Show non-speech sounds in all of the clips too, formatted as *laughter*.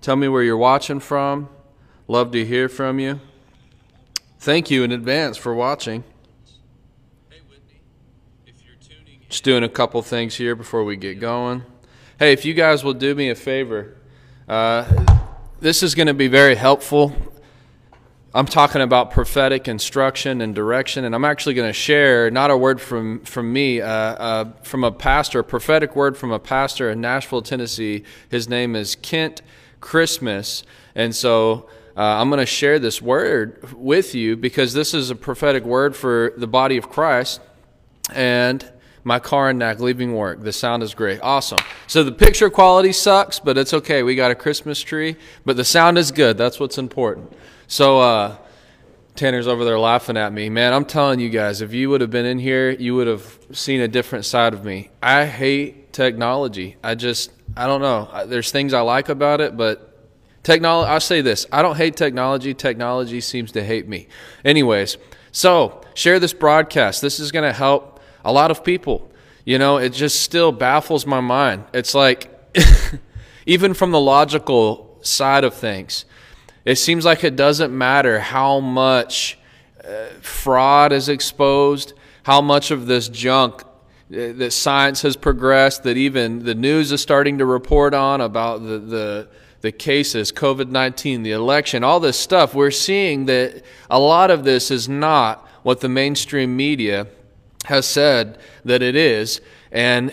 Tell me where you're watching from. Love to hear from you. Thank you in advance for watching. Hey, Whitney, if you're tuning in, Just doing a couple things here before we get going. Hey, if you guys will do me a favor, uh, this is going to be very helpful. I'm talking about prophetic instruction and direction, and I'm actually going to share not a word from from me, uh, uh, from a pastor, a prophetic word from a pastor in Nashville, Tennessee. His name is Kent Christmas. And so uh, I'm going to share this word with you because this is a prophetic word for the body of Christ. And my car and knack leaving work. The sound is great. Awesome. So the picture quality sucks, but it's okay. We got a Christmas tree, but the sound is good. That's what's important. So, uh, Tanner's over there laughing at me. Man, I'm telling you guys, if you would have been in here, you would have seen a different side of me. I hate technology. I just, I don't know. There's things I like about it, but technology. I'll say this: I don't hate technology. Technology seems to hate me. Anyways, so share this broadcast. This is going to help a lot of people. You know, it just still baffles my mind. It's like, *laughs* even from the logical side of things, it seems like it doesn't matter how much uh, fraud is exposed, how much of this junk that science has progressed, that even the news is starting to report on about the, the, the cases, COVID 19, the election, all this stuff, we're seeing that a lot of this is not what the mainstream media has said that it is. And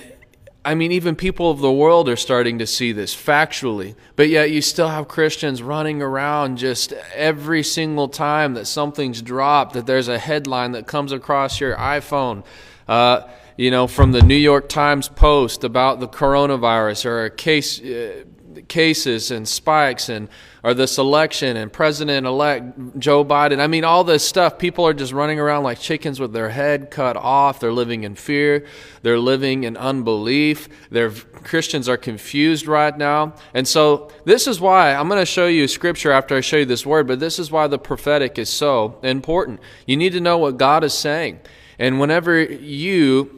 I mean, even people of the world are starting to see this factually, but yet you still have Christians running around just every single time that something's dropped, that there's a headline that comes across your iPhone. Uh, you know, from the New York Times Post about the coronavirus or a case uh, cases and spikes and or this election and president-elect Joe Biden. I mean, all this stuff. People are just running around like chickens with their head cut off. They're living in fear. They're living in unbelief. Their Christians are confused right now. And so this is why I'm going to show you scripture after I show you this word, but this is why the prophetic is so important. You need to know what God is saying. And whenever you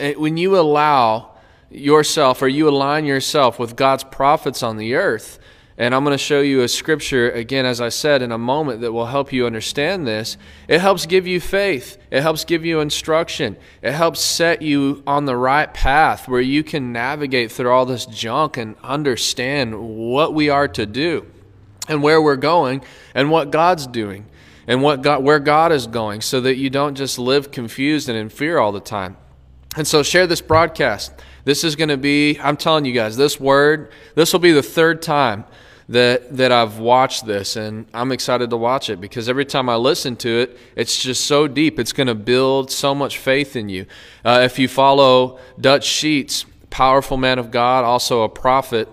Eh, when you allow yourself or you align yourself with God's prophets on the earth, and I'm going to show you a scripture again, as I said, in a moment that will help you understand this. It helps give you faith. It helps give you instruction. It helps set you on the right path where you can navigate through all this junk and understand what we are to do and where we're going and what God's doing and what God, where God is going so that you don't just live confused and in fear all the time. And so share this broadcast. This is going to be, I'm telling you guys, this word, this will be the third time that that I've watched this and I'm excited to watch it because every time I listen to it, it's just so deep. It's going to build so much faith in you. Uh, if you follow Dutch Sheets, powerful man of God, also a prophet,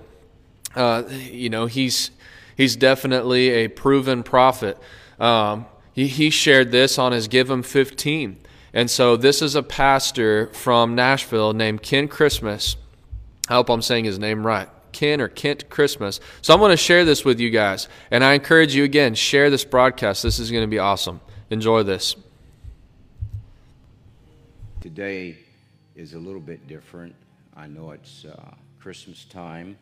uh, you know, he's he's definitely a proven prophet. Um, he, he shared this on his Give Him 15. And so this is a pastor from Nashville named Ken Christmas. I hope I'm saying his name right. Ken or Kent Christmas. So I'm going to share this with you guys. And I encourage you again, share this broadcast. This is going to be awesome. Enjoy this. Today is a little bit different. I know it's uh, Christmas time,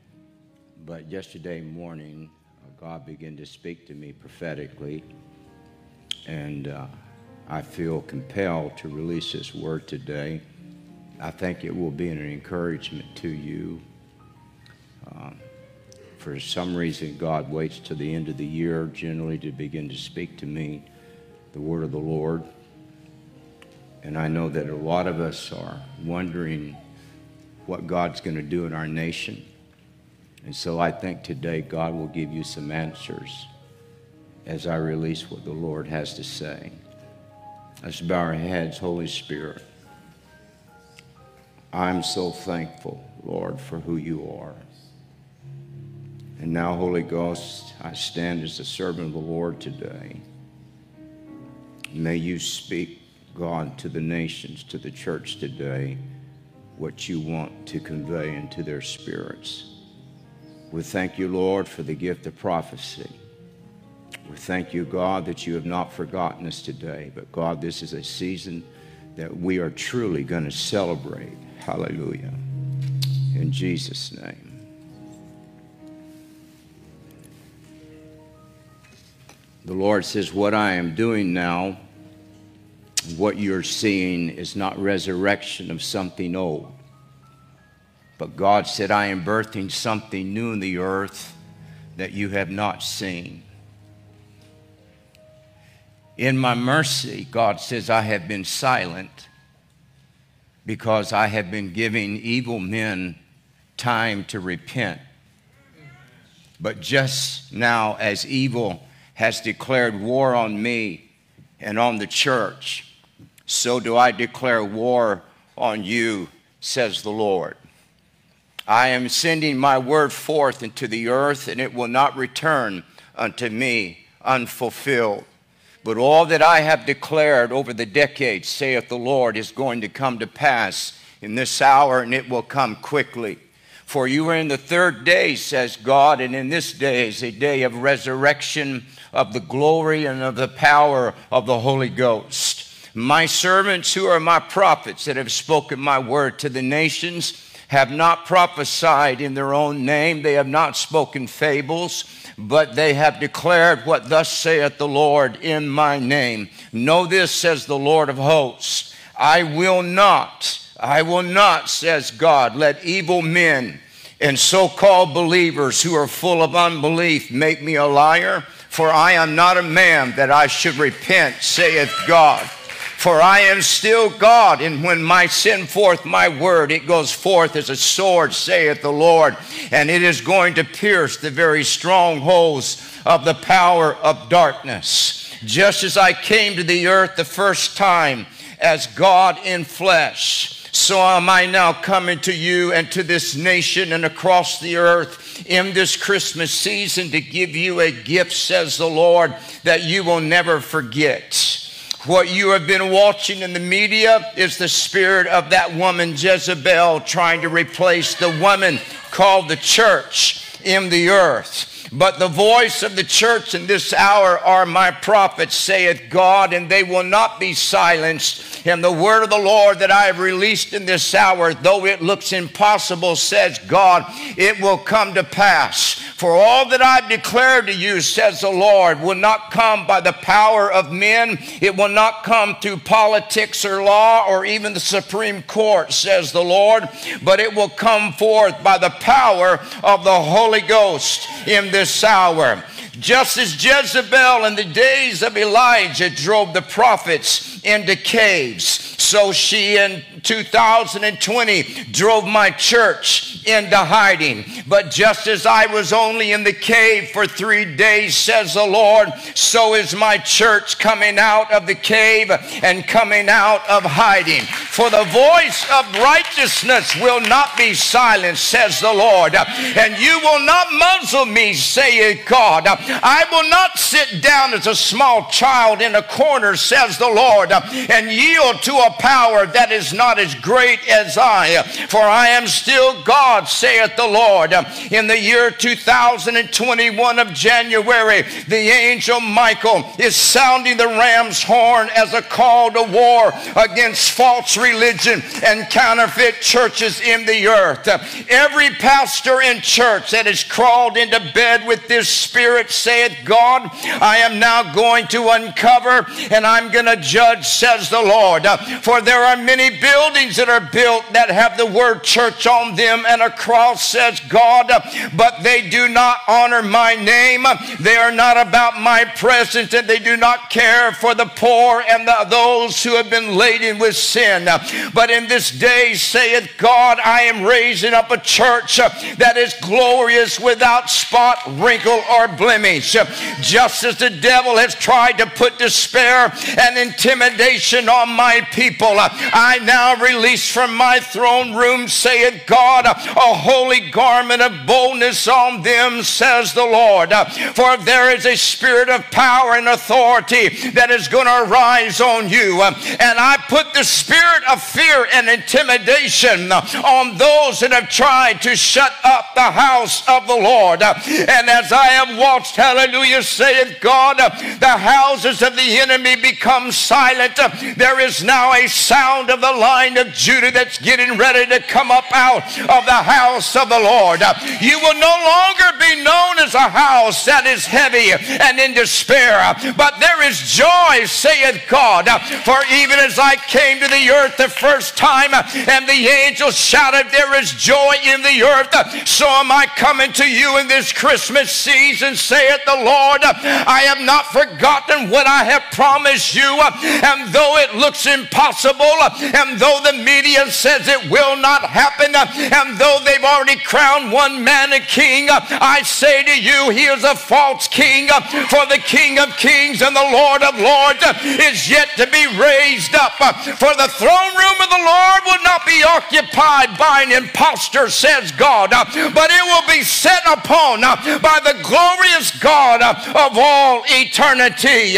but yesterday morning, uh, God began to speak to me prophetically. And uh, I feel compelled to release this word today. I think it will be an encouragement to you. Um, for some reason, God waits to the end of the year generally to begin to speak to me the word of the Lord. And I know that a lot of us are wondering what God's going to do in our nation. And so I think today God will give you some answers as I release what the Lord has to say. Let's bow our heads, Holy Spirit. I'm so thankful, Lord, for who you are. And now, Holy Ghost, I stand as a servant of the Lord today. May you speak, God, to the nations, to the church today, what you want to convey into their spirits. We thank you, Lord, for the gift of prophecy. We thank you, God, that you have not forgotten us today. But God, this is a season that we are truly going to celebrate. Hallelujah. In Jesus' name. The Lord says, What I am doing now, what you're seeing is not resurrection of something old. But God said, I am birthing something new in the earth that you have not seen. In my mercy, God says, I have been silent because I have been giving evil men time to repent. But just now, as evil has declared war on me and on the church, so do I declare war on you, says the Lord. I am sending my word forth into the earth, and it will not return unto me unfulfilled. But all that I have declared over the decades, saith the Lord, is going to come to pass in this hour, and it will come quickly. For you are in the third day, says God, and in this day is a day of resurrection of the glory and of the power of the Holy Ghost. My servants, who are my prophets that have spoken my word to the nations, have not prophesied in their own name. They have not spoken fables, but they have declared what thus saith the Lord in my name. Know this, says the Lord of hosts. I will not, I will not, says God, let evil men and so called believers who are full of unbelief make me a liar, for I am not a man that I should repent, saith God. For I am still God, and when I send forth my word, it goes forth as a sword, saith the Lord, and it is going to pierce the very strongholds of the power of darkness. Just as I came to the earth the first time as God in flesh, so am I now coming to you and to this nation and across the earth in this Christmas season to give you a gift, says the Lord, that you will never forget. What you have been watching in the media is the spirit of that woman Jezebel trying to replace the woman called the church in the earth. But the voice of the church in this hour are my prophets, saith God, and they will not be silenced. And the word of the Lord that I have released in this hour, though it looks impossible, says God, it will come to pass. For all that I've declared to you, says the Lord, will not come by the power of men. It will not come through politics or law or even the Supreme Court, says the Lord, but it will come forth by the power of the Holy Ghost in this hour. Just as Jezebel in the days of Elijah drove the prophets into caves, so she in 2020 drove my church into hiding. But just as I was only in the cave for three days, says the Lord, so is my church coming out of the cave and coming out of hiding. For the voice of righteousness will not be silenced, says the Lord, and you will not muzzle me, saith God. I will not sit down as a small child in a corner, says the Lord, and yield to a power that is not as great as I. For I am still God, saith the Lord. In the year 2021 of January, the angel Michael is sounding the ram's horn as a call to war against false religion and counterfeit churches in the earth. Every pastor and church that has crawled into bed with this spirit, saith God, I am now going to uncover and I'm going to judge, says the Lord. For there are many buildings that are built that have the word church on them and a cross says God, but they do not honor my name. They are not about my presence and they do not care for the poor and the, those who have been laden with sin. But in this day, saith God, I am raising up a church that is glorious without spot, wrinkle, or blemish. Just as the devil has tried to put despair and intimidation on my people, I now release from my throne room, saith God, a holy garment of boldness on them, says the Lord. For there is a spirit of power and authority that is going to arise on you. And I put the spirit of fear and intimidation on those that have tried to shut up the house of the Lord. And as I have watched, hallelujah, saith God, the houses of the enemy become silent. There is now a sound of the line of Judah that's getting ready to come up out of the house of the Lord. You will no longer be known as a house that is heavy and in despair, but there is joy, saith God. For even as I came to the earth the first time and the angels shouted, There is joy in the earth, so am I coming to you in this Christmas season, saith the Lord. I have not forgotten what I have promised you, and though it looks impossible, and though the media says it will not happen, and though they've already crowned one man a king, I say to you, he is a false king, for the King of kings and the Lord of lords is yet to be raised up. For the throne room of the Lord will not be occupied by an impostor, says God, but it will be set upon by the glorious God of all eternity.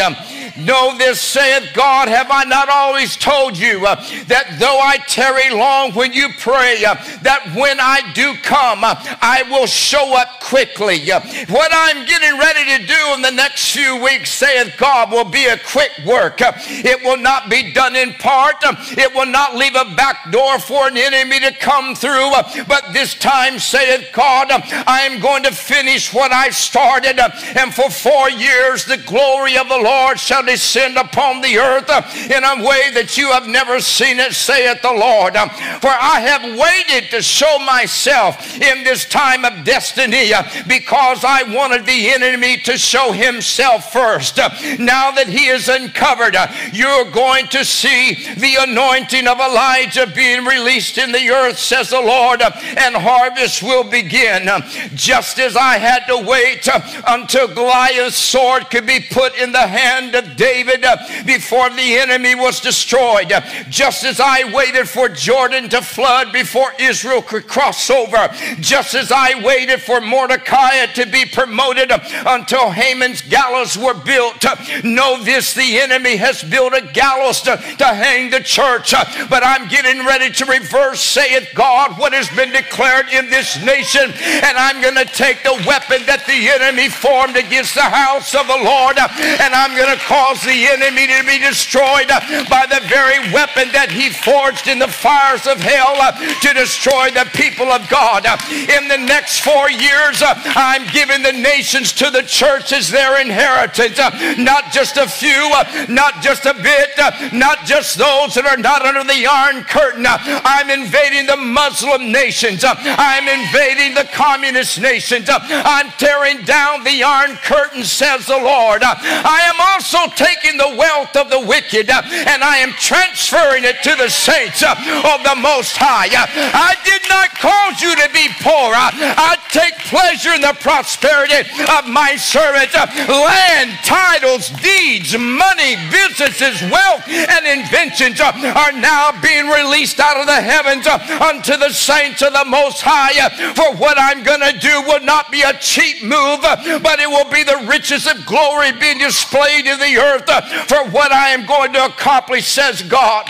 Know this, saith God, have I not always told you uh, that though I tarry long when you pray, uh, that when I do come, uh, I will show up quickly. Uh, what I'm getting ready to do in the next few weeks, saith God, will be a quick work. Uh, it will not be done in part. Uh, it will not leave a back door for an enemy to come through. but this time, saith God, I am going to finish what I started. and for four years, the glory of the Lord shall descend upon the earth in a way that you have never seen it, saith the Lord. For I have waited to show myself in this time of destiny because I wanted the enemy to show himself first. Now that he is uncovered, you're going to see the anointing of Elijah being released in the earth, says the Lord, and harvest will begin. Just as I had to wait until Goliath's sword could be put in the hand of David uh, before the enemy was destroyed. Uh, just as I waited for Jordan to flood before Israel could cross over. Just as I waited for Mordecai to be promoted uh, until Haman's gallows were built. Uh, know this the enemy has built a gallows to, to hang the church. But I'm getting ready to reverse, saith God, what has been declared in this nation. And I'm going to take the weapon that the enemy formed against the house of the Lord and I'm going to call cause the enemy to be destroyed by the very weapon that he forged in the fires of hell to destroy the people of God. In the next four years, I'm giving the nations to the church as their inheritance. Not just a few, not just a bit, not just those that are not under the iron curtain. I'm invading the Muslim nations. I'm invading the communist nations. I'm tearing down the iron curtain, says the Lord. I am also taking the wealth of the wicked uh, and I am transferring it to the saints uh, of the Most High. Uh, I did not cause you to be poor. I take pleasure in the prosperity of my servant. Land, titles, deeds, money, businesses, wealth, and inventions are now being released out of the heavens unto the saints of the Most High. For what I'm going to do will not be a cheap move, but it will be the riches of glory being displayed in the earth for what I am going to accomplish, says God.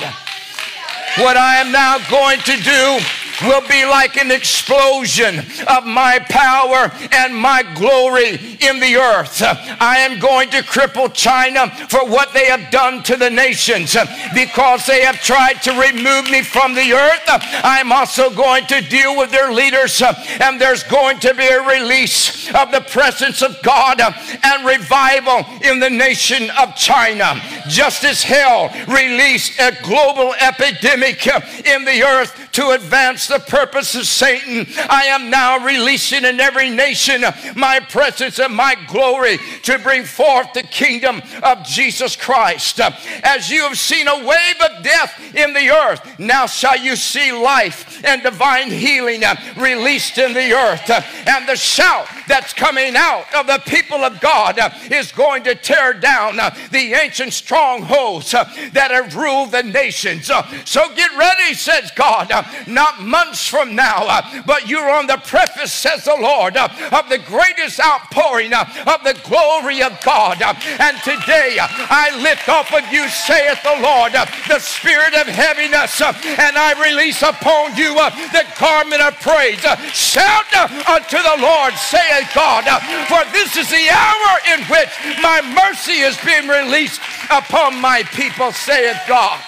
What I am now going to do will be like an explosion of my power and my glory in the earth. I am going to cripple China for what they have done to the nations because they have tried to remove me from the earth. I'm also going to deal with their leaders and there's going to be a release of the presence of God and revival in the nation of China. Just as hell released a global epidemic in the earth to advance the purpose of Satan. I am now releasing in every nation my presence and my glory to bring forth the kingdom of Jesus Christ. As you have seen a wave of death in the earth, now shall you see life and divine healing released in the earth. And the shout that's coming out of the people of God is going to tear down the ancient strongholds that have ruled the nations. So get ready, says God, not months from now, uh, but you're on the preface, says the Lord, uh, of the greatest outpouring uh, of the glory of God. And today I lift off of you, saith the Lord, the spirit of heaviness, and I release upon you the garment of praise. Shout unto the Lord, saith God, for this is the hour in which my mercy is being released upon my people, saith God.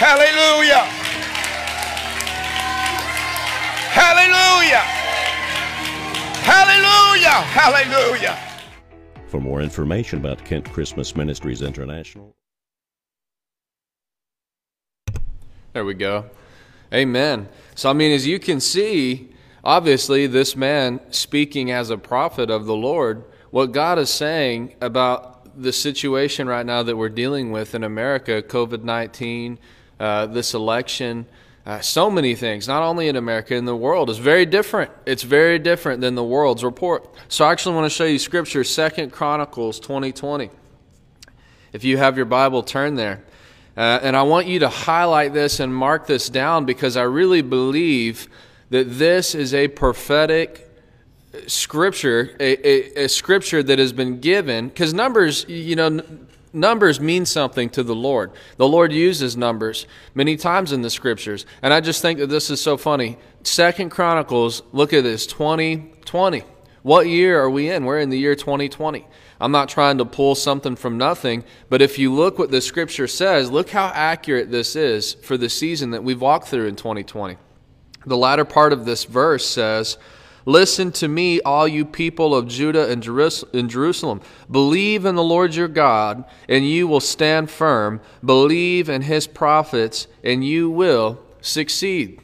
Hallelujah. Hallelujah. Hallelujah. Hallelujah. For more information about Kent Christmas Ministries International, There we go. Amen. So, I mean, as you can see, obviously, this man speaking as a prophet of the Lord, what God is saying about the situation right now that we're dealing with in America, COVID 19, uh, this election, uh, so many things, not only in America, in the world, is very different. It's very different than the world's report. So I actually want to show you scripture, Second Chronicles 2020. If you have your Bible, turn there. Uh, and I want you to highlight this and mark this down because I really believe that this is a prophetic scripture, a, a, a scripture that has been given. Because numbers, you know, numbers mean something to the Lord. The Lord uses numbers many times in the scriptures. And I just think that this is so funny. Second Chronicles, look at this 2020. What year are we in? We're in the year 2020. I'm not trying to pull something from nothing, but if you look what the scripture says, look how accurate this is for the season that we've walked through in 2020. The latter part of this verse says, Listen to me, all you people of Judah and Jerusalem. Believe in the Lord your God, and you will stand firm. Believe in his prophets, and you will succeed.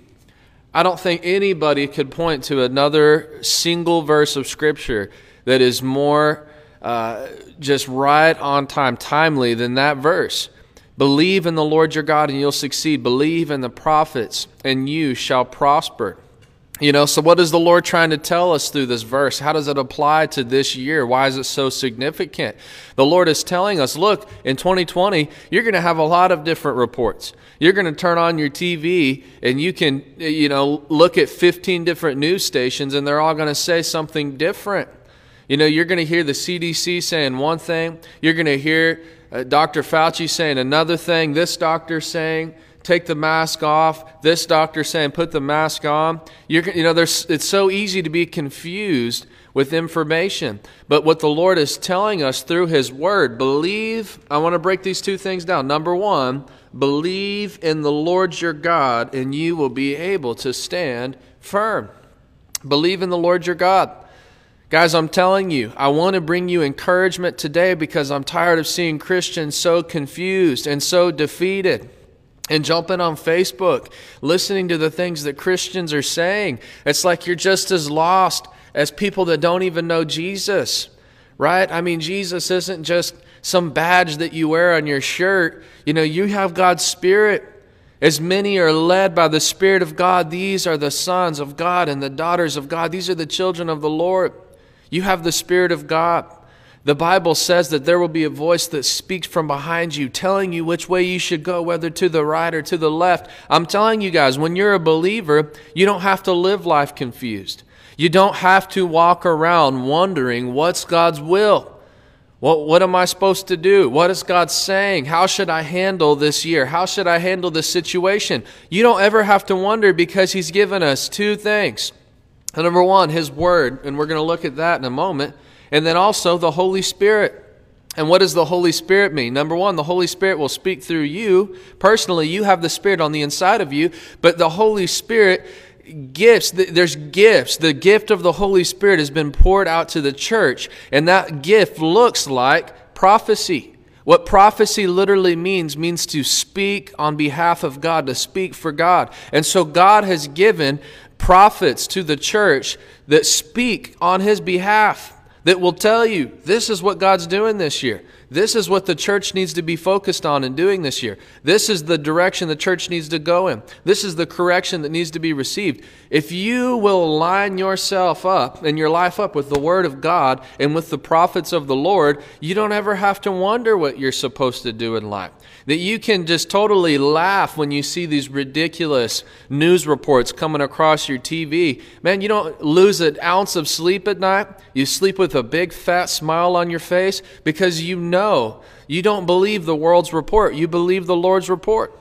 I don't think anybody could point to another single verse of Scripture that is more uh, just right on time, timely than that verse. Believe in the Lord your God and you'll succeed. Believe in the prophets and you shall prosper. You know, so what is the Lord trying to tell us through this verse? How does it apply to this year? Why is it so significant? The Lord is telling us, look, in 2020, you're going to have a lot of different reports. You're going to turn on your TV and you can, you know, look at 15 different news stations and they're all going to say something different. You know, you're going to hear the CDC saying one thing, you're going to hear uh, Dr. Fauci saying another thing, this doctor saying, take the mask off, this doctor saying, put the mask on. You're, you know, there's, it's so easy to be confused with information. But what the Lord is telling us through His Word, believe, I want to break these two things down. Number one, believe in the Lord your God, and you will be able to stand firm. Believe in the Lord your God. Guys, I'm telling you, I want to bring you encouragement today because I'm tired of seeing Christians so confused and so defeated. And jumping on Facebook, listening to the things that Christians are saying. It's like you're just as lost as people that don't even know Jesus, right? I mean, Jesus isn't just some badge that you wear on your shirt. You know, you have God's Spirit. As many are led by the Spirit of God, these are the sons of God and the daughters of God. These are the children of the Lord. You have the Spirit of God. The Bible says that there will be a voice that speaks from behind you, telling you which way you should go, whether to the right or to the left. I'm telling you guys, when you're a believer, you don't have to live life confused. You don't have to walk around wondering what's God's will. What, what am I supposed to do? What is God saying? How should I handle this year? How should I handle this situation? You don't ever have to wonder because He's given us two things Number one, His Word, and we're going to look at that in a moment. And then also the Holy Spirit. And what does the Holy Spirit mean? Number one, the Holy Spirit will speak through you. Personally, you have the Spirit on the inside of you, but the Holy Spirit gifts there's gifts the gift of the holy spirit has been poured out to the church and that gift looks like prophecy What prophecy literally means means to speak on behalf of God, to speak for God. And so God has given prophets to the church that speak on his behalf, that will tell you this is what God's doing this year. This is what the church needs to be focused on and doing this year. This is the direction the church needs to go in. This is the correction that needs to be received. If you will line yourself up and your life up with the Word of God and with the prophets of the Lord, you don't ever have to wonder what you're supposed to do in life. That you can just totally laugh when you see these ridiculous news reports coming across your TV. Man, you don't lose an ounce of sleep at night. You sleep with a big fat smile on your face because you know you don't believe the world's report. You believe the Lord's report.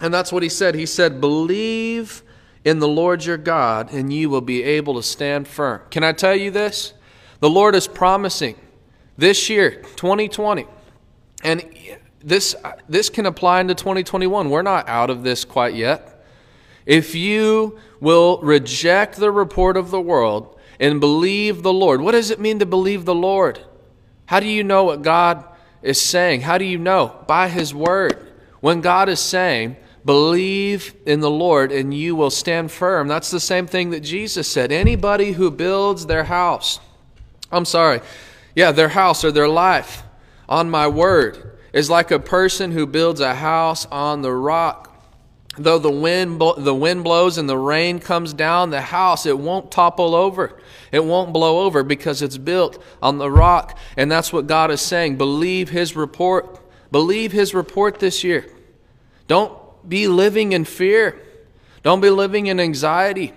And that's what he said. He said, Believe in the Lord your God, and you will be able to stand firm. Can I tell you this? The Lord is promising this year, 2020, and this, this can apply into 2021. We're not out of this quite yet. If you will reject the report of the world and believe the Lord, what does it mean to believe the Lord? How do you know what God is saying? How do you know? By His Word. When God is saying, believe in the Lord and you will stand firm, that's the same thing that Jesus said. Anybody who builds their house, I'm sorry, yeah, their house or their life on my Word is like a person who builds a house on the rock. Though the wind, the wind blows and the rain comes down, the house, it won't topple over. It won't blow over because it's built on the rock. And that's what God is saying. Believe His report. Believe His report this year. Don't be living in fear. Don't be living in anxiety.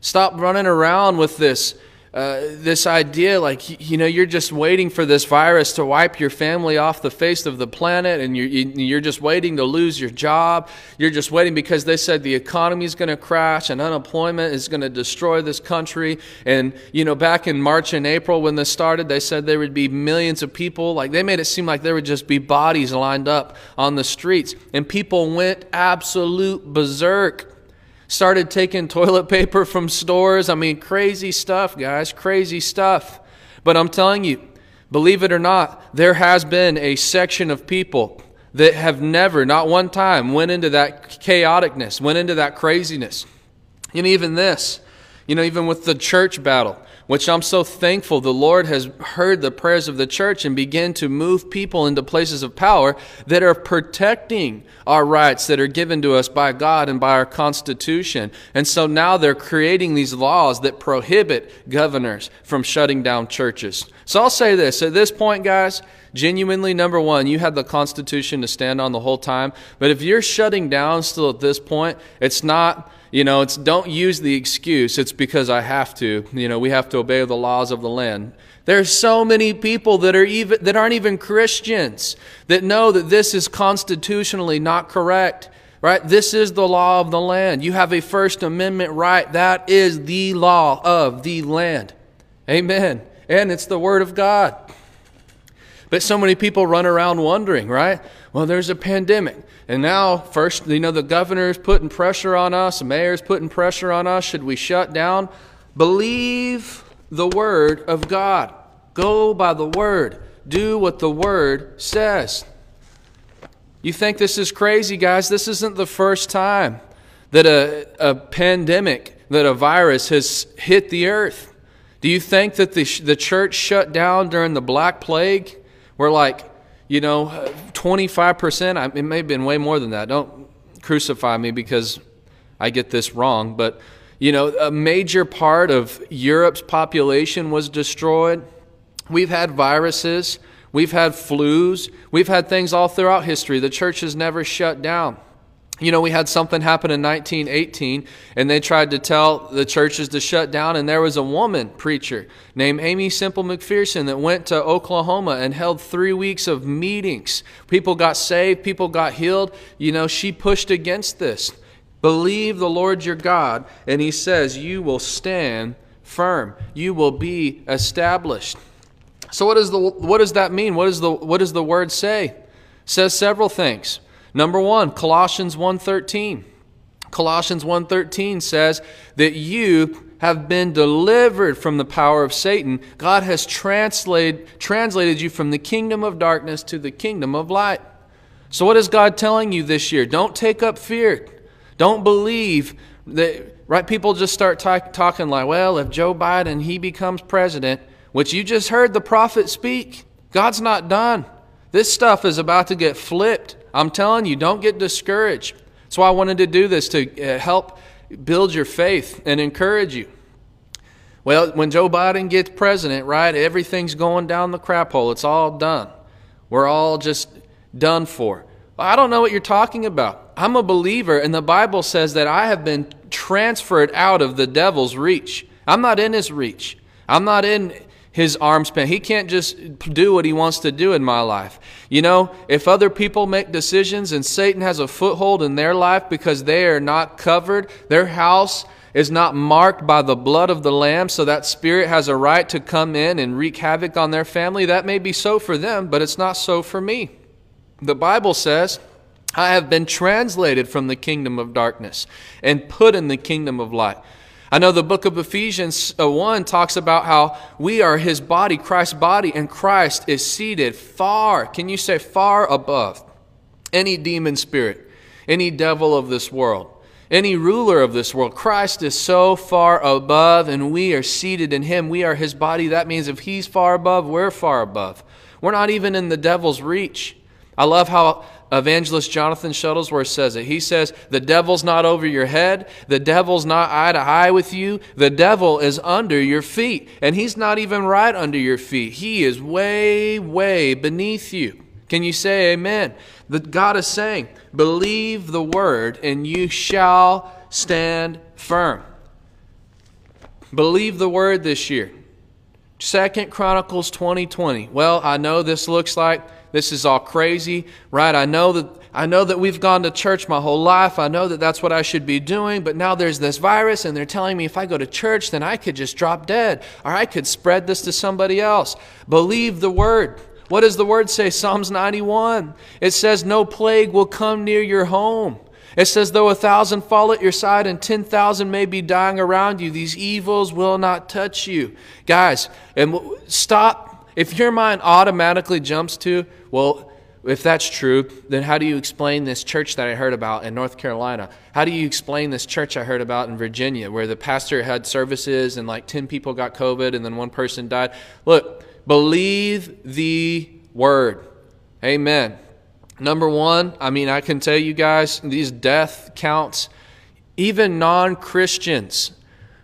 Stop running around with this uh, this idea like you know you're just waiting for this virus to wipe your family off the face of the planet and you're, you're just waiting to lose your job. You're just waiting because they said the economy is going to crash and unemployment is going to destroy this country. And you know back in march and april when this started they said there would be millions of people like they made it seem like there would just be bodies lined up on the streets. And people went absolute berserk started taking toilet paper from stores. I mean, crazy stuff, guys, crazy stuff. But I'm telling you, believe it or not, there has been a section of people that have never, not one time, went into that chaoticness, went into that craziness. And even this, you know, even with the church battle, which I'm so thankful the Lord has heard the prayers of the church and begin to move people into places of power that are protecting our rights that are given to us by God and by our Constitution. And so now they're creating these laws that prohibit governors from shutting down churches. So I'll say this at this point, guys, genuinely, number one, you had the Constitution to stand on the whole time. But if you're shutting down still at this point, it's not you know, it's don't use the excuse, it's because I have to. You know, we have to obey the laws of the land. There's so many people that are even that aren't even Christians that know that this is constitutionally not correct. Right? This is the law of the land. You have a First Amendment right. That is the law of the land. Amen. And it's the Word of God. But so many people run around wondering, right? Well, there's a pandemic. And now, first, you know, the governor is putting pressure on us, the mayor is putting pressure on us. Should we shut down? Believe the word of God. Go by the word. Do what the word says. You think this is crazy, guys? This isn't the first time that a, a pandemic, that a virus has hit the earth. Do you think that the, the church shut down during the Black Plague? Where, like, you know, 25%, it may have been way more than that. Don't crucify me because I get this wrong, but, you know, a major part of Europe's population was destroyed. We've had viruses, we've had flus, we've had things all throughout history. The church has never shut down. You know, we had something happen in 1918, and they tried to tell the churches to shut down, and there was a woman preacher named Aimee Semple McPherson that went to Oklahoma and held three weeks of meetings. People got saved, people got healed. You know, she pushed against this. Believe the Lord your God, and he says, You will stand firm, you will be established. So, what, is the, what does that mean? What, is the, what does the word say? Says several things. Number 1, Colossians 1:13. Colossians 1:13 says that you have been delivered from the power of Satan. God has translated, translated you from the kingdom of darkness to the kingdom of light. So, what is God telling you this year? Don't take up fear. Don't believe that, right? People just start talking like, well, if Joe Biden, he becomes president, which you just heard the prophet speak, God's not done. This stuff is about to get flipped. I'm telling you, don't get discouraged. That's why I wanted to do this to uh, help build your faith and encourage you. Well, when Joe Biden gets president, right, everything's going down the crap hole. It's all done. We're all just done for. I don't know what you're talking about. I'm a believer, and the Bible says that I have been transferred out of the devil's reach. I'm not in his reach. I'm not in his arm span. He can't just do what he wants to do in my life. You know, if other people make decisions and Satan has a foothold in their life because they are not covered, their house is not marked by the blood of the Lamb, so that spirit has a right to come in and wreak havoc on their family, that may be so for them, but it's not so for me. The Bible says, I have been translated from the kingdom of darkness and put in the kingdom of light. I know the book of Ephesians uh, 1 talks about how we are his body, Christ's body, and Christ is seated far, can you say far above any demon spirit, any devil of this world, any ruler of this world. Christ is so far above, and we are seated in him. We are his body. That means if he's far above, we're far above. We're not even in the devil's reach. I love how evangelist Jonathan Shuttlesworth says it. He says, The devil's not over your head. The devil's not eye to eye with you. The devil is under your feet. And he's not even right under your feet. He is way, way beneath you. Can you say amen? That God is saying, Believe the word, and you shall stand firm. Believe the word this year. Second Chronicles 2020. Well, I know this looks like this is all crazy, right? I know that I know that we've gone to church my whole life. I know that that's what I should be doing, but now there's this virus and they're telling me if I go to church then I could just drop dead or I could spread this to somebody else. Believe the word. What does the word say? Psalms 91. It says no plague will come near your home. It says, though a thousand fall at your side and 10,000 may be dying around you, these evils will not touch you. Guys, and stop if your mind automatically jumps to, well, if that's true, then how do you explain this church that I heard about in North Carolina? How do you explain this church I heard about in Virginia where the pastor had services and like 10 people got COVID and then one person died? Look, believe the word. Amen. Number one, I mean, I can tell you guys, these death counts, even non Christians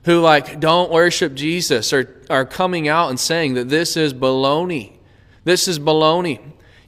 who like don't worship Jesus are, are coming out and saying that this is baloney. This is baloney.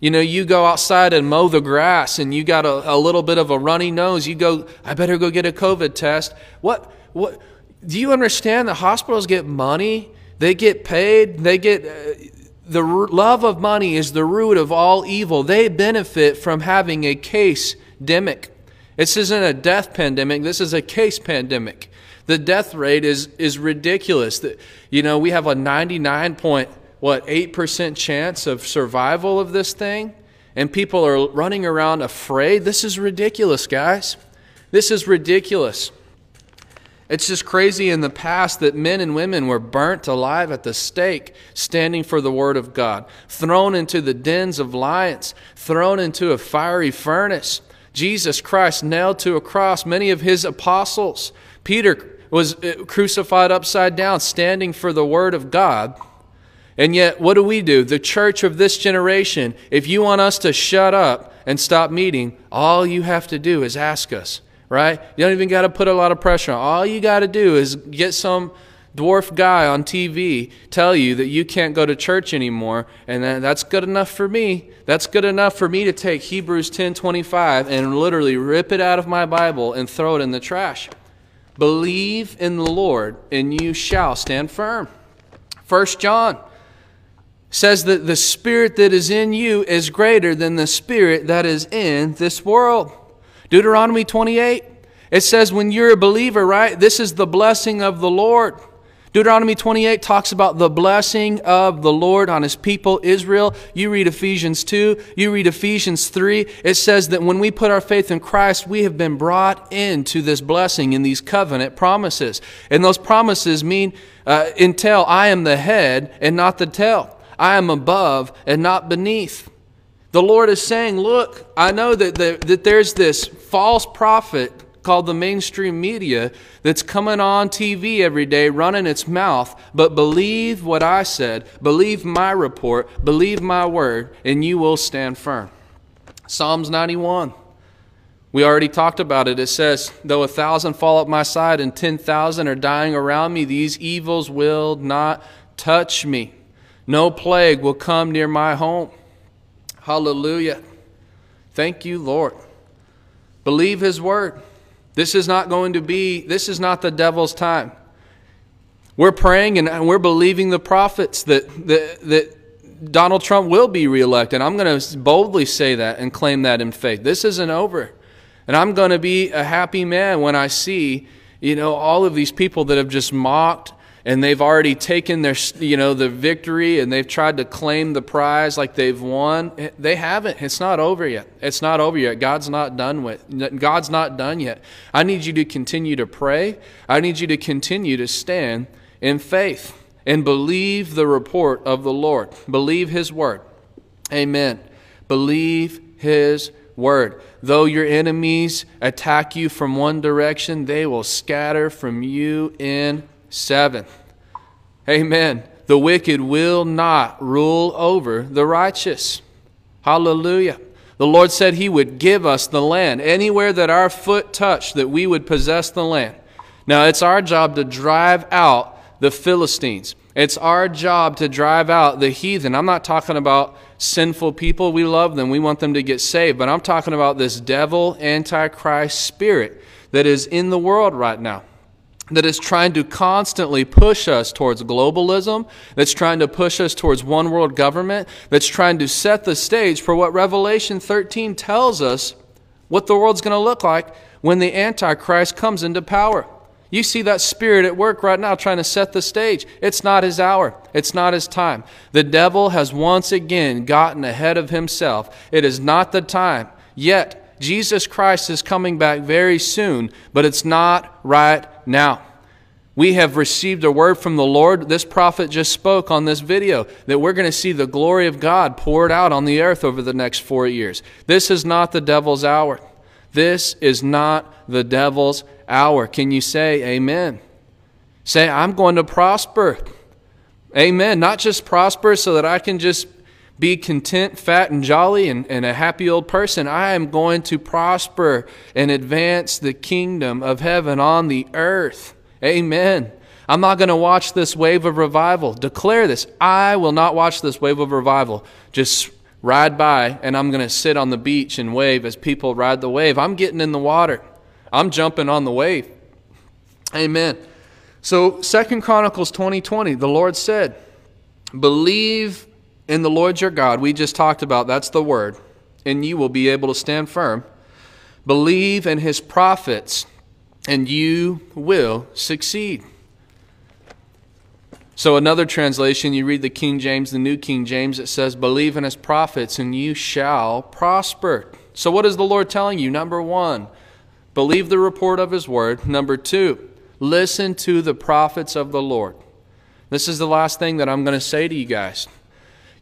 You know, you go outside and mow the grass and you got a, a little bit of a runny nose. You go, I better go get a COVID test. What, what, do you understand that hospitals get money? They get paid. They get, uh, the love of money is the root of all evil. They benefit from having a case demic. This isn't a death pandemic. This is a case pandemic. The death rate is, is ridiculous. That, you know, we have a 99 point, what, 8% chance of survival of this thing, and people are running around afraid. This is ridiculous, guys. This is ridiculous. It's just crazy in the past that men and women were burnt alive at the stake, standing for the Word of God, thrown into the dens of lions, thrown into a fiery furnace. Jesus Christ nailed to a cross, many of his apostles. Peter was uh, crucified upside down, standing for the Word of God. And yet, what do we do? The church of this generation, if you want us to shut up and stop meeting, all you have to do is ask us, right? You don't even got to put a lot of pressure on. All you got to do is get some dwarf guy on TV tell you that you can't go to church anymore, and that's good enough for me. That's good enough for me to take Hebrews 10:25 and literally rip it out of my Bible and throw it in the trash. Believe in the Lord, and you shall stand firm. First John says that the spirit that is in you is greater than the spirit that is in this world. Deuteronomy 28, it says when you're a believer, right? This is the blessing of the Lord. Deuteronomy 28 talks about the blessing of the Lord on his people Israel. You read Ephesians 2, you read Ephesians 3. It says that when we put our faith in Christ, we have been brought into this blessing in these covenant promises. And those promises mean, uh, entail, I am the head and not the tail. I am above and not beneath. The Lord is saying, Look, I know that, the, that there's this false prophet called the mainstream media that's coming on TV every day running its mouth, but believe what I said, believe my report, believe my word, and you will stand firm. Psalms 91. We already talked about it. It says, Though a thousand fall at my side and 10,000 are dying around me, these evils will not touch me. No plague will come near my home. Hallelujah. Thank you, Lord. Believe his word. This is not going to be, this is not the devil's time. We're praying and we're believing the prophets that, that, that Donald Trump will be reelected. I'm going to boldly say that and claim that in faith. This isn't over. And I'm going to be a happy man when I see, you know, all of these people that have just mocked and they've already taken their you know the victory and they've tried to claim the prize like they've won. They haven't. It's not over yet. It's not over yet. God's not done with god's not done yet. I need you to continue to pray. I need you to continue to stand in faith and believe the report of the lord. Believe his word. Amen. Believe his word. Though your enemies attack you from one direction they will scatter from you in Seven. Amen. The wicked will not rule over the righteous. Hallelujah. The Lord said He would give us the land. Anywhere that our foot touched, that we would possess the land. Now, it's our job to drive out the Philistines. It's our job to drive out the heathen. I'm not talking about sinful people. We love them. We want them to get saved. But I'm talking about this devil, antichrist spirit that is in the world right now that is trying to constantly push us towards globalism, that's trying to push us towards one world government, that's trying to set the stage for what Revelation 13 tells us what the world's going to look like when the Antichrist comes into power. You see that spirit at work right now trying to set the stage. It's not his hour. It's not his time. The devil has once again gotten ahead of himself. It is not the time. Yet, Jesus Christ is coming back very soon, but it's not right now. We have received a word from the Lord. This prophet just spoke on this video that we're going to see the glory of God poured out on the earth over the next four years. This is not the devil's hour. This is not the devil's hour. Can you say amen? Say, I'm going to prosper. Amen. Not just prosper so that I can just be content, fat, and jolly, and, and a happy old person. I am going to prosper and advance the kingdom of heaven on the earth. Amen. I'm not going to watch this wave of revival. Declare this. I will not watch this wave of revival. Just ride by, and I'm going to sit on the beach and wave as people ride the wave. I'm getting in the water. I'm jumping on the wave. Amen. So, Second Chronicles 2020, the Lord said, Believe in the Lord your God. We just talked about that's the word, and you will be able to stand firm. Believe in his prophets and you will succeed. So, another translation, you read the King James, the New King James, it says, Believe in his prophets, and you shall prosper. So, what is the Lord telling you? Number one, believe the report of his word. Number two, listen to the prophets of the Lord. This is the last thing that I'm going to say to you guys.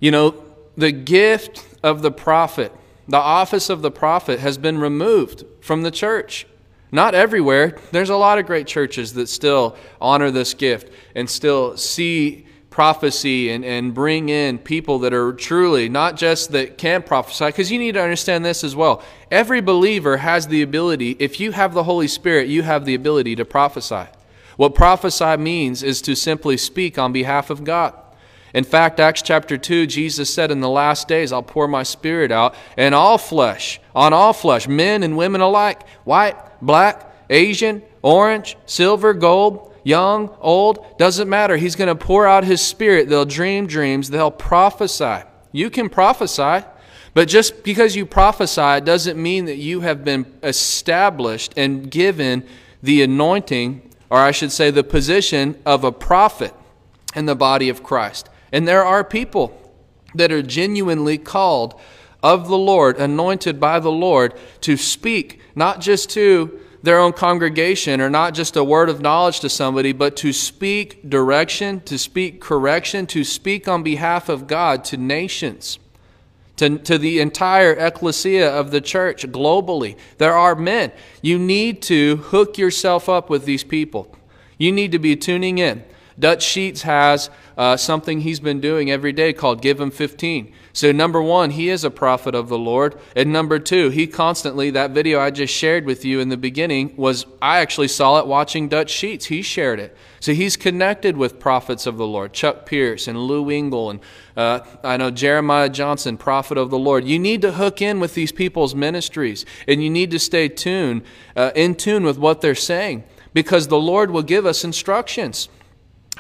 You know, the gift of the prophet, the office of the prophet, has been removed from the church. Not everywhere. There's a lot of great churches that still honor this gift and still see prophecy and, and bring in people that are truly not just that can prophesy, because you need to understand this as well. Every believer has the ability, if you have the Holy Spirit, you have the ability to prophesy. What prophesy means is to simply speak on behalf of God. In fact, Acts chapter 2, Jesus said, In the last days I'll pour my spirit out, and all flesh, on all flesh, men and women alike, white, black, Asian, orange, silver, gold, young, old, doesn't matter. He's going to pour out His Spirit. They'll dream dreams, they'll prophesy. You can prophesy, but just because you prophesy doesn't mean that you have been established and given the anointing or I should say, the position of a prophet in the body of Christ. And there are people that are genuinely called of the Lord, anointed by the Lord, to speak not just to their own congregation or not just a word of knowledge to somebody, but to speak direction, to speak correction, to speak on behalf of God to nations, to, to the entire ecclesia of the church globally. There are men. You need to hook yourself up with these people. You need to be tuning in. Dutch Sheets has uh, something he's been doing every day called Give Him 15. So, number one, he is a prophet of the Lord. And number two, he constantly, that video I just shared with you in the beginning was, I actually saw it watching Dutch Sheets. He shared it. So, he's connected with prophets of the Lord Chuck Pierce and Lou Engle and uh, I know Jeremiah Johnson, prophet of the Lord. You need to hook in with these people's ministries and you need to stay tuned, uh, in tune with what they're saying because the Lord will give us instructions.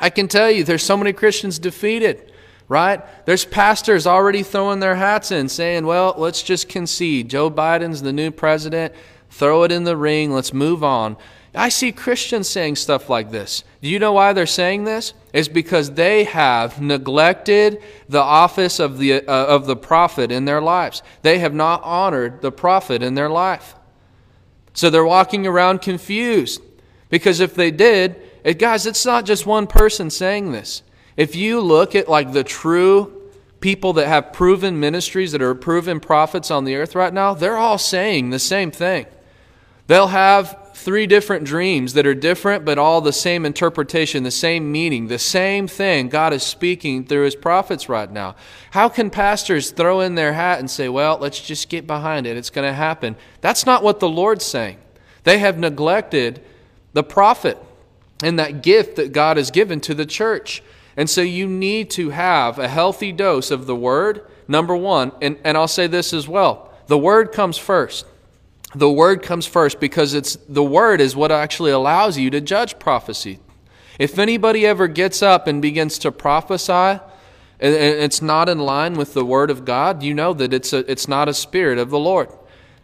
I can tell you, there's so many Christians defeated right? There's pastors already throwing their hats in saying, well, let's just concede. Joe Biden's the new president. Throw it in the ring. Let's move on. I see Christians saying stuff like this. Do you know why they're saying this? It's because they have neglected the office of the, uh, of the prophet in their lives. They have not honored the prophet in their life. So they're walking around confused. Because if they did, it, guys, it's not just one person saying this. If you look at like the true people that have proven ministries that are proven prophets on the earth right now, they're all saying the same thing. They'll have three different dreams that are different, but all the same interpretation, the same meaning, the same thing God is speaking through his prophets right now. How can pastors throw in their hat and say, well, let's just get behind it, it's going to happen? That's not what the Lord's saying. They have neglected the prophet and that gift that God has given to the church. And so you need to have a healthy dose of the Word, number one. And, and I'll say this as well the Word comes first. The Word comes first because it's the Word is what actually allows you to judge prophecy. If anybody ever gets up and begins to prophesy, and it's not in line with the Word of God, you know that it's, a, it's not a spirit of the Lord.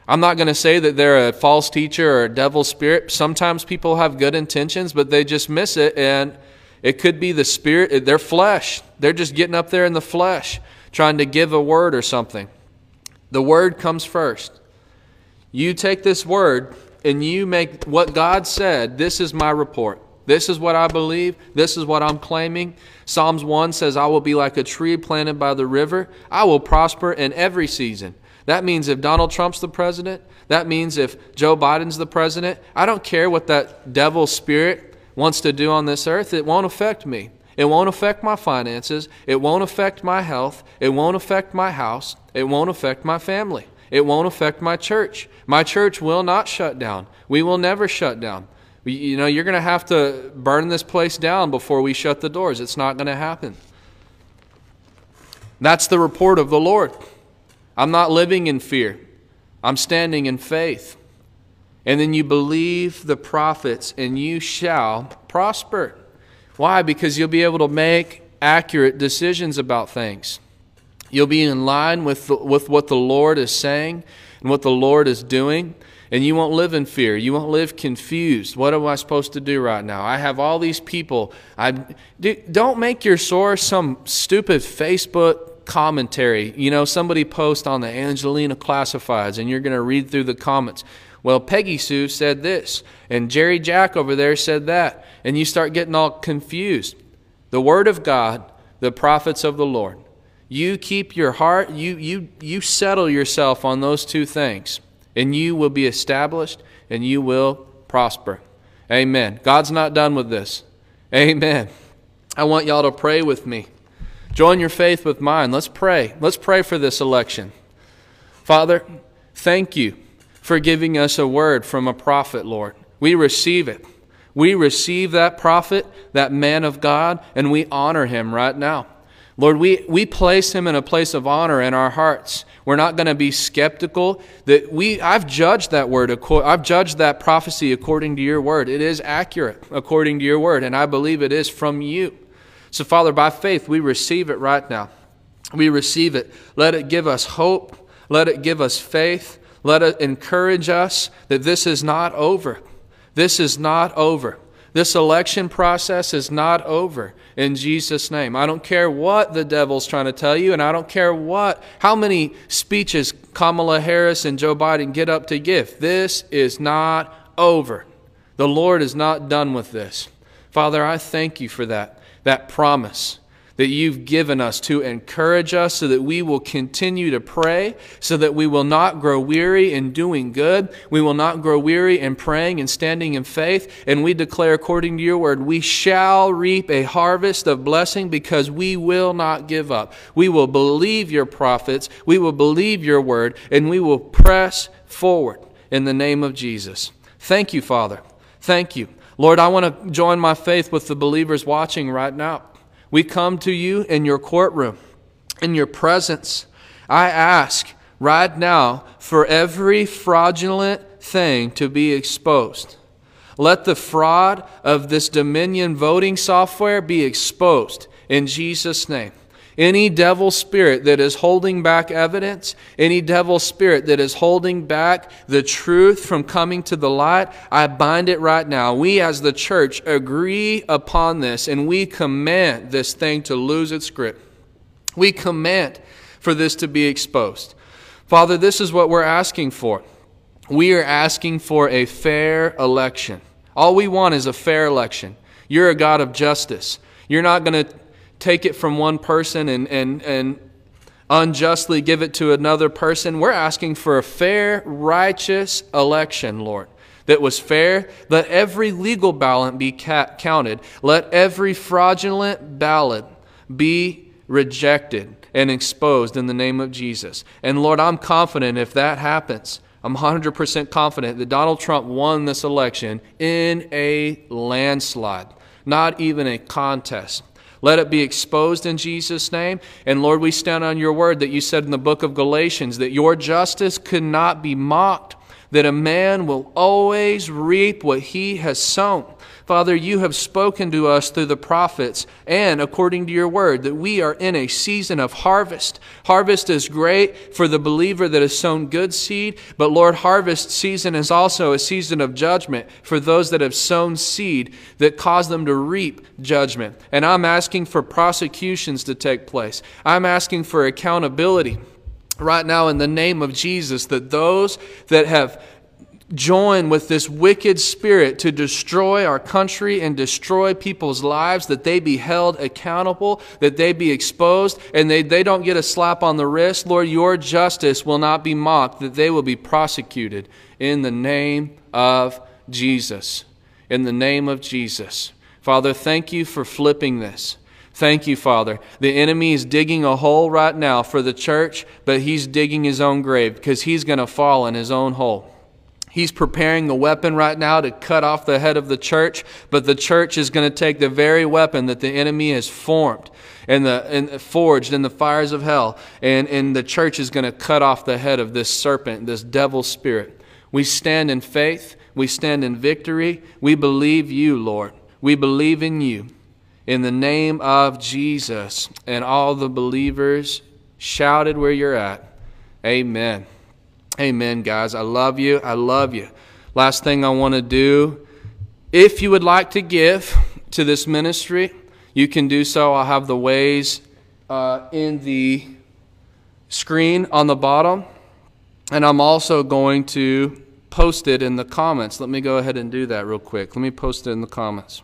I'm not going to say that they're a false teacher or a devil spirit. Sometimes people have good intentions, but they just miss it and it could be the spirit, their flesh. They're just getting up there in the flesh, trying to give a word or something. The word comes first. You take this word and you make what God said, this is my report. This is what I believe. This is what I'm claiming. Psalms 1 says, I will be like a tree planted by the river. I will prosper in every season. That means if Donald Trump's the president, that means if Joe Biden's the president, I don't care what that devil spirit wants to do on this earth, it won't affect me. It won't affect my finances. It won't affect my health. It won't affect my house. It won't affect my family. It won't affect my church. My church will not shut down. We will never shut down. You know, you're going to have to burn this place down before we shut the doors. It's not going to happen. That's the report of the Lord. I'm not living in fear, I'm standing in faith and then you believe the prophets, and you shall prosper. Why? Because you'll be able to make accurate decisions about things. You'll be in line with, the, with what the Lord is saying and what the Lord is doing, and you won't live in fear. You won't live confused. What am I supposed to do right now? I have all these people. I, don't make your source some stupid Facebook commentary. You know, somebody post on the Angelina Classifieds, and you're going to read through the comments. Well, Peggy Sue said this, and Jerry Jack over there said that, and you start getting all confused. The Word of God, the prophets of the Lord. You keep your heart, you, you, you settle yourself on those two things, and you will be established and you will prosper. Amen. God's not done with this. Amen. I want y'all to pray with me. Join your faith with mine. Let's pray. Let's pray for this election. Father, thank you for giving us a word from a prophet, Lord. We receive it. We receive that prophet, that man of God, and we honor him right now. Lord, we, we place him in a place of honor in our hearts. We're not going to be skeptical that we I've judged that word I've judged that prophecy according to your word. It is accurate according to your word, and I believe it is from you. So Father, by faith we receive it right now. We receive it. Let it give us hope. Let it give us faith. Let it encourage us that this is not over. This is not over. This election process is not over in Jesus' name. I don't care what the devil's trying to tell you, and I don't care what how many speeches Kamala Harris and Joe Biden get up to give. This is not over. The Lord is not done with this. Father, I thank you for that, that promise that you've given us to encourage us so that we will continue to pray, so that we will not grow weary in doing good. We will not grow weary in praying and standing in faith. And we declare, according to your word, we shall reap a harvest of blessing because we will not give up. We will believe your prophets, we will believe your word, and we will press forward in the name of Jesus. Thank you, Father. Thank you. Lord, I want to join my faith with the believers watching right now. We come to you in your courtroom, in your presence. I ask right now for every fraudulent thing to be exposed. Let the fraud of this Dominion voting software be exposed in Jesus' name. Any devil spirit that is holding back evidence, any devil spirit that is holding back the truth from coming to the light, I bind it right now. We as the church agree upon this and we command this thing to lose its grip. We command for this to be exposed. Father, this is what we're asking for. We are asking for a fair election. All we want is a fair election. You're a God of justice. You're not going to take it from one person and, and, and unjustly give it to another person. We're asking for a fair, righteous election, Lord, that was fair. Let every legal ballot be counted. Let every fraudulent ballot be rejected and exposed in the name of Jesus. And Lord, I'm confident if that happens, I'm 100% confident that Donald Trump won this election in a landslide, not even a contest. Let it be exposed in Jesus' name. And Lord, we stand on your word that you said in the book of Galatians that your justice could not be mocked, that a man will always reap what he has sown. Father, you have spoken to us through the prophets and according to your word that we are in a season of harvest. Harvest is great for the believer that has sown good seed, but Lord, harvest season is also a season of judgment for those that have sown seed that cause them to reap judgment. And I'm asking for prosecutions to take place. I'm asking for accountability right now in the name of Jesus that those that have join with this wicked spirit to destroy our country and destroy people's lives, that they be held accountable, that they be exposed, and they, they don't get a slap on the wrist. Lord, your justice will not be mocked, that they will be prosecuted in the name of Jesus. In the name of Jesus. Father, thank you for flipping this. Thank you, Father. The enemy is digging a hole right now for the church, but he's digging his own grave because he's going to fall in his own hole. He's preparing the weapon right now to cut off the head of the church, but the church is going to take the very weapon that the enemy has formed and, the, and forged in the fires of hell, and, and the church is going to cut off the head of this serpent, this devil spirit. We stand in faith, we stand in victory, we believe you, Lord. We believe in you. In the name of Jesus, and all the believers shouted where you're at. Amen. Amen, guys. I love you. I love you. Last thing I want to do if you would like to give to this ministry, you can do so. I'll have the ways uh, in the screen on the bottom. And I'm also going to post it in the comments. Let me go ahead and do that real quick. Let me post it in the comments.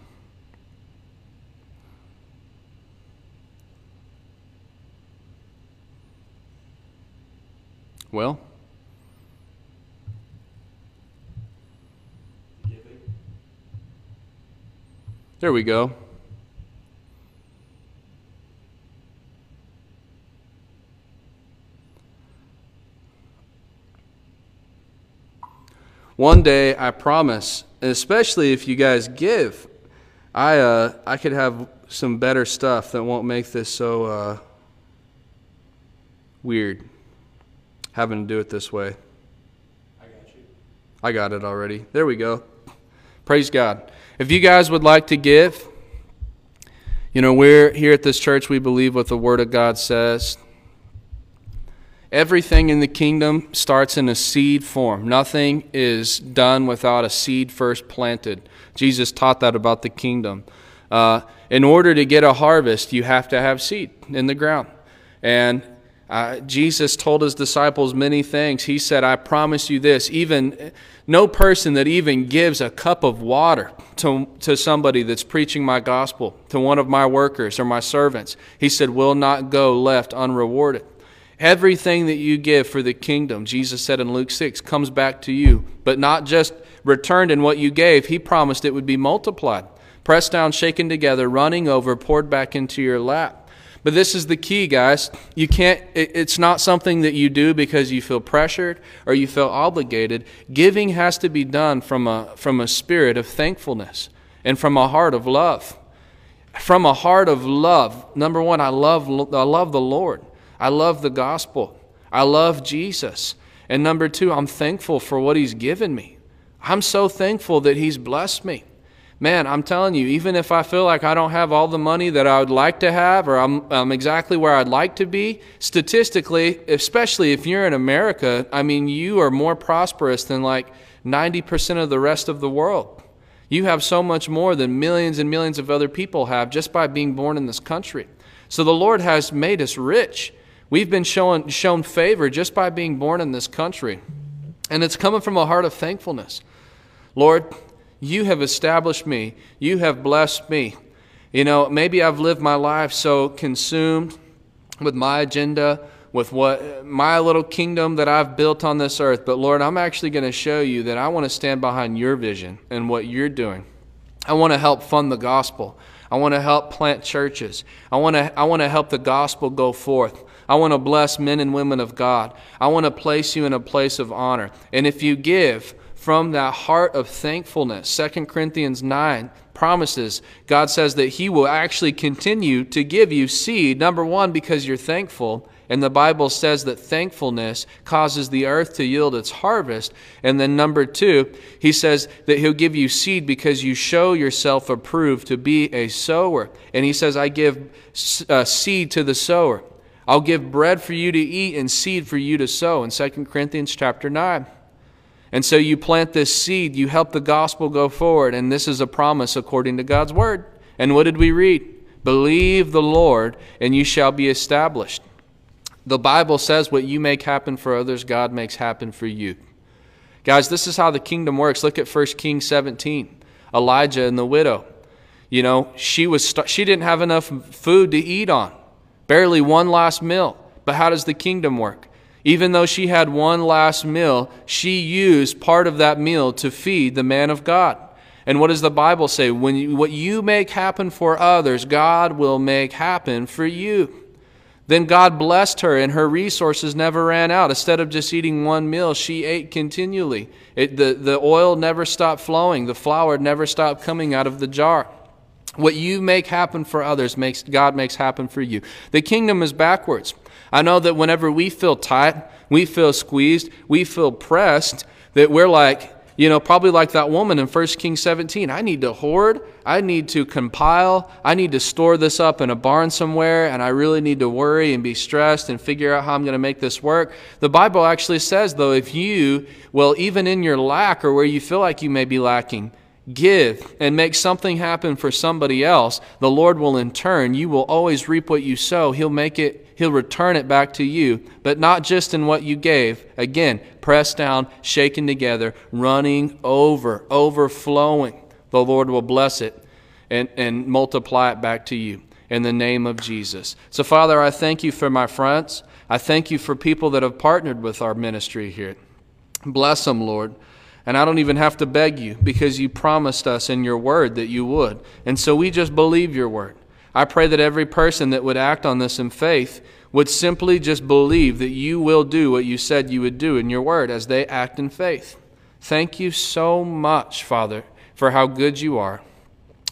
Well, There we go. One day, I promise, especially if you guys give, I uh, I could have some better stuff that won't make this so uh, weird. Having to do it this way. I got you. I got it already. There we go. Praise God. If you guys would like to give, you know, we're here at this church, we believe what the Word of God says. Everything in the kingdom starts in a seed form. Nothing is done without a seed first planted. Jesus taught that about the kingdom. Uh, in order to get a harvest, you have to have seed in the ground. And uh, Jesus told his disciples many things. He said, I promise you this, even no person that even gives a cup of water to, to somebody that's preaching my gospel, to one of my workers or my servants, he said, will not go left unrewarded. Everything that you give for the kingdom, Jesus said in Luke 6, comes back to you, but not just returned in what you gave. He promised it would be multiplied, pressed down, shaken together, running over, poured back into your lap. But this is the key, guys. You can't, it's not something that you do because you feel pressured or you feel obligated. Giving has to be done from a, from a spirit of thankfulness and from a heart of love. From a heart of love. Number one, I love, I love the Lord. I love the gospel. I love Jesus. And number two, I'm thankful for what He's given me. I'm so thankful that He's blessed me. Man, I'm telling you, even if I feel like I don't have all the money that I would like to have or I'm, I'm exactly where I'd like to be, statistically, especially if you're in America, I mean, you are more prosperous than like 90% of the rest of the world. You have so much more than millions and millions of other people have just by being born in this country. So the Lord has made us rich. We've been shown, shown favor just by being born in this country. And it's coming from a heart of thankfulness. Lord, you have established me. You have blessed me. You know, maybe I've lived my life so consumed with my agenda, with what my little kingdom that I've built on this earth. But Lord, I'm actually going to show you that I want to stand behind your vision and what you're doing. I want to help fund the gospel. I want to help plant churches. I want to, I want to help the gospel go forth. I want to bless men and women of God. I want to place you in a place of honor. And if you give from that heart of thankfulness, 2 Corinthians 9 promises, God says that He will actually continue to give you seed, number one, because you're thankful. And the Bible says that thankfulness causes the earth to yield its harvest. And then, number two, he says that he'll give you seed because you show yourself approved to be a sower. And he says, I give uh, seed to the sower. I'll give bread for you to eat and seed for you to sow in 2 Corinthians chapter 9. And so you plant this seed, you help the gospel go forward, and this is a promise according to God's word. And what did we read? Believe the Lord, and you shall be established. The Bible says what you make happen for others, God makes happen for you. Guys, this is how the kingdom works. Look at 1 Kings 17. Elijah and the widow. You know, she was she didn't have enough food to eat on barely one last meal. But how does the kingdom work? Even though she had one last meal, she used part of that meal to feed the man of God. And what does the Bible say? When you, what you make happen for others, God will make happen for you. Then God blessed her, and her resources never ran out. Instead of just eating one meal, she ate continually. It, the, the oil never stopped flowing, the flour never stopped coming out of the jar. What you make happen for others makes God makes happen for you. The kingdom is backwards. I know that whenever we feel tight, we feel squeezed, we feel pressed, that we're like, you know, probably like that woman in 1 Kings 17. I need to hoard, I need to compile, I need to store this up in a barn somewhere, and I really need to worry and be stressed and figure out how I'm going to make this work. The Bible actually says, though, if you, well, even in your lack or where you feel like you may be lacking, give and make something happen for somebody else, the Lord will in turn, you will always reap what you sow. He'll make it, He'll return it back to you, but not just in what you gave. Again, pressed down, shaken together, running over, overflowing. The Lord will bless it and, and multiply it back to you in the name of Jesus. So, Father, I thank you for my friends. I thank you for people that have partnered with our ministry here. Bless them, Lord. And I don't even have to beg you because you promised us in your word that you would. And so we just believe your word. I pray that every person that would act on this in faith would simply just believe that you will do what you said you would do in your word as they act in faith. Thank you so much, Father, for how good you are,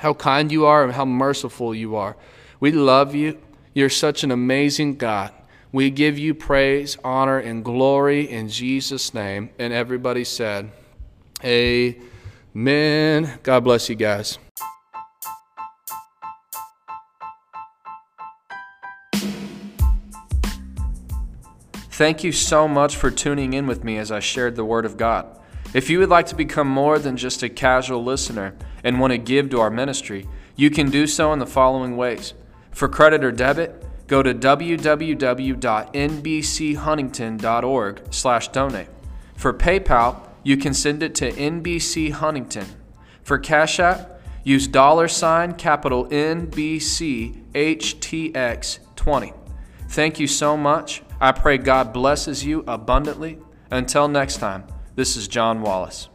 how kind you are, and how merciful you are. We love you. You're such an amazing God. We give you praise, honor, and glory in Jesus' name. And everybody said, Amen. God bless you guys. Thank you so much for tuning in with me as I shared the Word of God. If you would like to become more than just a casual listener and want to give to our ministry, you can do so in the following ways. For credit or debit, go to www.nbchuntington.org/donate. For PayPal, you can send it to NBC Huntington. For Cash App, use dollar sign capital NBCHTX20. Thank you so much. I pray God blesses you abundantly. Until next time, this is John Wallace.